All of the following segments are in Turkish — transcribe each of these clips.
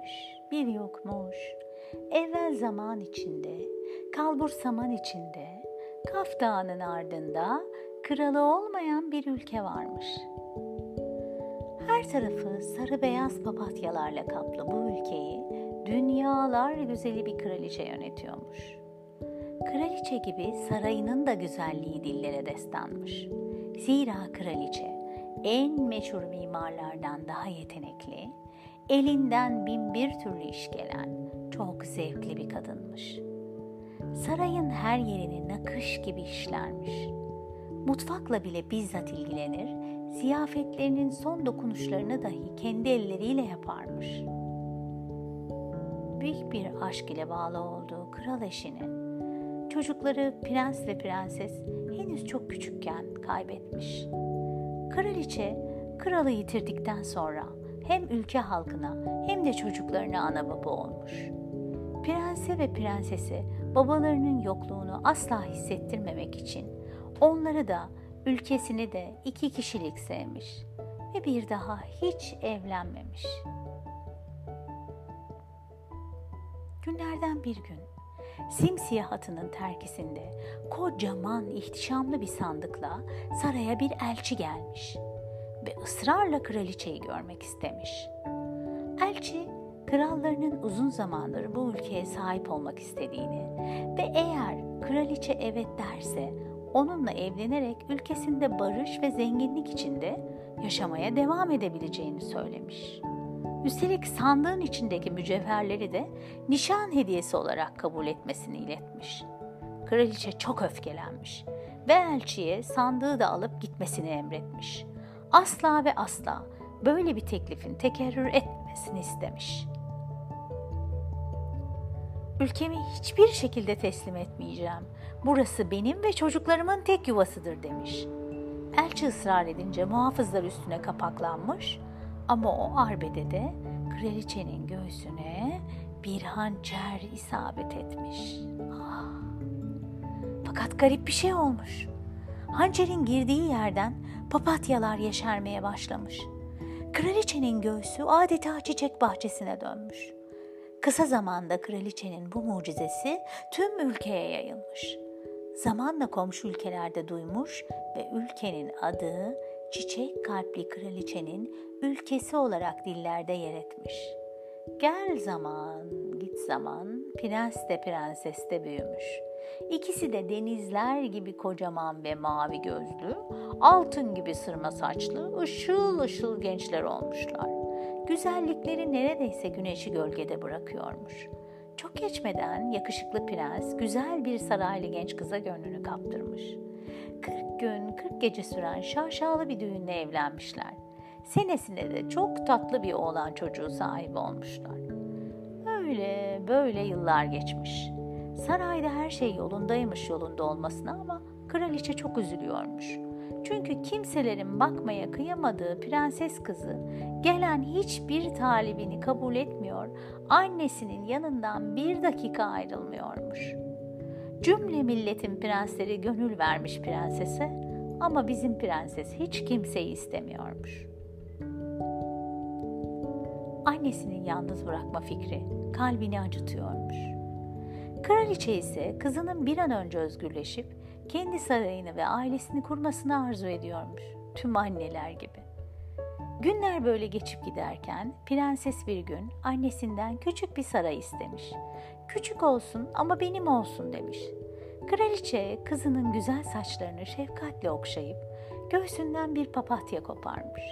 varmış, bir yokmuş. Evvel zaman içinde, kalbur saman içinde, Kaf Dağı'nın ardında kralı olmayan bir ülke varmış. Her tarafı sarı beyaz papatyalarla kaplı bu ülkeyi dünyalar güzeli bir kraliçe yönetiyormuş. Kraliçe gibi sarayının da güzelliği dillere destanmış. Zira kraliçe en meşhur mimarlardan daha yetenekli, elinden bin bir türlü iş gelen çok zevkli bir kadınmış. Sarayın her yerini nakış gibi işlermiş. Mutfakla bile bizzat ilgilenir, ziyafetlerinin son dokunuşlarını dahi kendi elleriyle yaparmış. Büyük bir aşk ile bağlı olduğu kral eşini, çocukları prens ve prenses henüz çok küçükken kaybetmiş. Kraliçe kralı yitirdikten sonra hem ülke halkına hem de çocuklarına ana baba olmuş. Prense ve prensesi babalarının yokluğunu asla hissettirmemek için onları da ülkesini de iki kişilik sevmiş ve bir daha hiç evlenmemiş. Günlerden bir gün simsiyah atının terkisinde kocaman ihtişamlı bir sandıkla saraya bir elçi gelmiş ve ısrarla kraliçeyi görmek istemiş. Elçi krallarının uzun zamandır bu ülkeye sahip olmak istediğini ve eğer kraliçe evet derse onunla evlenerek ülkesinde barış ve zenginlik içinde yaşamaya devam edebileceğini söylemiş. Üstelik sandığın içindeki mücevherleri de nişan hediyesi olarak kabul etmesini iletmiş. Kraliçe çok öfkelenmiş ve elçiye sandığı da alıp gitmesini emretmiş. Asla ve asla böyle bir teklifin tekerrür etmemesini istemiş. Ülkemi hiçbir şekilde teslim etmeyeceğim. Burası benim ve çocuklarımın tek yuvasıdır demiş. Elçi ısrar edince muhafızlar üstüne kapaklanmış ama o arbedede kraliçenin göğsüne bir hançer isabet etmiş. Ah. Fakat garip bir şey olmuş. Hançerin girdiği yerden papatyalar yeşermeye başlamış. Kraliçenin göğsü adeta çiçek bahçesine dönmüş. Kısa zamanda kraliçenin bu mucizesi tüm ülkeye yayılmış. Zamanla komşu ülkelerde duymuş ve ülkenin adı çiçek kalpli kraliçenin ülkesi olarak dillerde yer etmiş. Gel zaman, git zaman, prens de prenses de büyümüş. İkisi de denizler gibi kocaman ve mavi gözlü, altın gibi sırma saçlı, ışıl ışıl gençler olmuşlar. Güzellikleri neredeyse güneşi gölgede bırakıyormuş. Çok geçmeden yakışıklı prens güzel bir saraylı genç kıza gönlünü kaptırmış. 40 gün 40 gece süren şaşalı bir düğünle evlenmişler. Senesinde de çok tatlı bir oğlan çocuğu sahibi olmuşlar. Öyle böyle yıllar geçmiş. Sarayda her şey yolundaymış yolunda olmasına ama kraliçe çok üzülüyormuş. Çünkü kimselerin bakmaya kıyamadığı prenses kızı gelen hiçbir talibini kabul etmiyor, annesinin yanından bir dakika ayrılmıyormuş. Cümle milletin prensleri gönül vermiş prensese ama bizim prenses hiç kimseyi istemiyormuş. Annesinin yalnız bırakma fikri kalbini acıtıyormuş. Kraliçe ise kızının bir an önce özgürleşip kendi sarayını ve ailesini kurmasını arzu ediyormuş. Tüm anneler gibi. Günler böyle geçip giderken prenses bir gün annesinden küçük bir saray istemiş. Küçük olsun ama benim olsun demiş. Kraliçe kızının güzel saçlarını şefkatle okşayıp göğsünden bir papatya koparmış.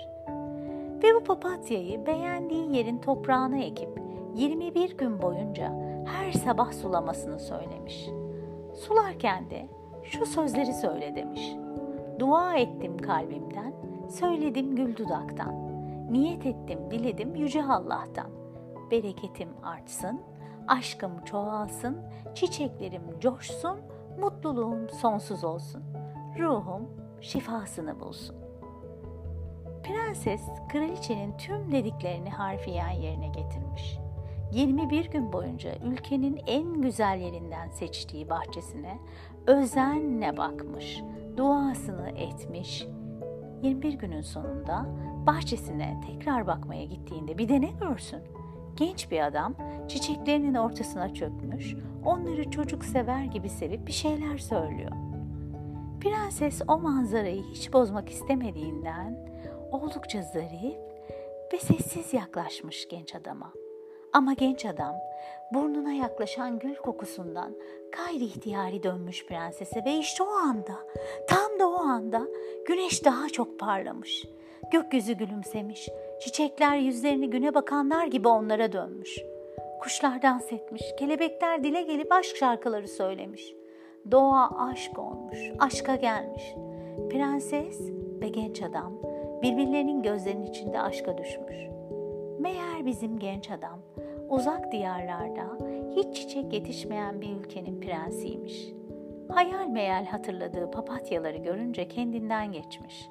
Ve bu papatyayı beğendiği yerin toprağına ekip 21 gün boyunca her sabah sulamasını söylemiş. Sularken de şu sözleri söyle demiş. Dua ettim kalbimden, söyledim gül dudaktan. Niyet ettim, diledim yüce Allah'tan. Bereketim artsın, aşkım çoğalsın, çiçeklerim coşsun, mutluluğum sonsuz olsun. Ruhum şifasını bulsun. Prenses kraliçenin tüm dediklerini harfiyen yerine getirmiş. 21 gün boyunca ülkenin en güzel yerinden seçtiği bahçesine özenle bakmış, duasını etmiş. 21 günün sonunda bahçesine tekrar bakmaya gittiğinde bir de ne görsün? Genç bir adam çiçeklerinin ortasına çökmüş, onları çocuk sever gibi sevip bir şeyler söylüyor. Prenses o manzarayı hiç bozmak istemediğinden oldukça zarif ve sessiz yaklaşmış genç adama. Ama genç adam burnuna yaklaşan gül kokusundan gayri ihtiyari dönmüş prensese ve işte o anda, tam da o anda güneş daha çok parlamış. Gökyüzü gülümsemiş, çiçekler yüzlerini güne bakanlar gibi onlara dönmüş. Kuşlar dans etmiş, kelebekler dile gelip aşk şarkıları söylemiş. Doğa aşk olmuş, aşka gelmiş. Prenses ve genç adam birbirlerinin gözlerinin içinde aşka düşmüş. Meğer bizim genç adam uzak diyarlarda hiç çiçek yetişmeyen bir ülkenin prensiymiş. Hayal meyal hatırladığı papatyaları görünce kendinden geçmiş.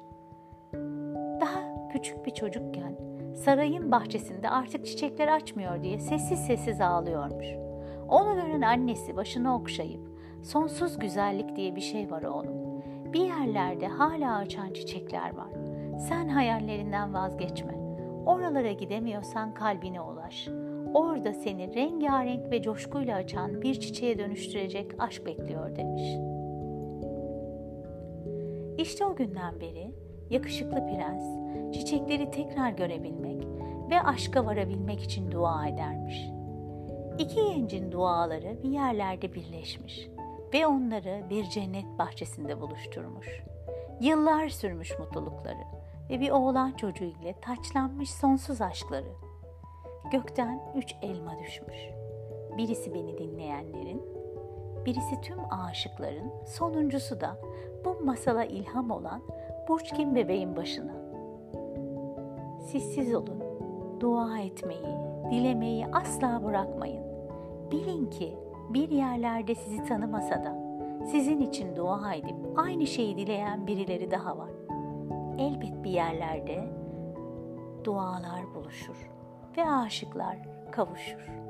Daha küçük bir çocukken sarayın bahçesinde artık çiçekler açmıyor diye sessiz sessiz ağlıyormuş. Onu gören annesi başını okşayıp sonsuz güzellik diye bir şey var oğlum. Bir yerlerde hala açan çiçekler var. Sen hayallerinden vazgeçme. Oralara gidemiyorsan kalbine ulaş. Orada seni rengarenk ve coşkuyla açan bir çiçeğe dönüştürecek aşk bekliyor demiş. İşte o günden beri yakışıklı prens çiçekleri tekrar görebilmek ve aşka varabilmek için dua edermiş. İki gencin duaları bir yerlerde birleşmiş ve onları bir cennet bahçesinde buluşturmuş. Yıllar sürmüş mutlulukları ve bir oğlan çocuğu ile taçlanmış sonsuz aşkları. Gökten üç elma düşmüş. Birisi beni dinleyenlerin, birisi tüm aşıkların, sonuncusu da bu masala ilham olan Burçkin bebeğin başına. Sessiz olun, dua etmeyi, dilemeyi asla bırakmayın. Bilin ki bir yerlerde sizi tanımasa da sizin için dua edip aynı şeyi dileyen birileri daha var. Elbet bir yerlerde dualar buluşur ve aşıklar kavuşur.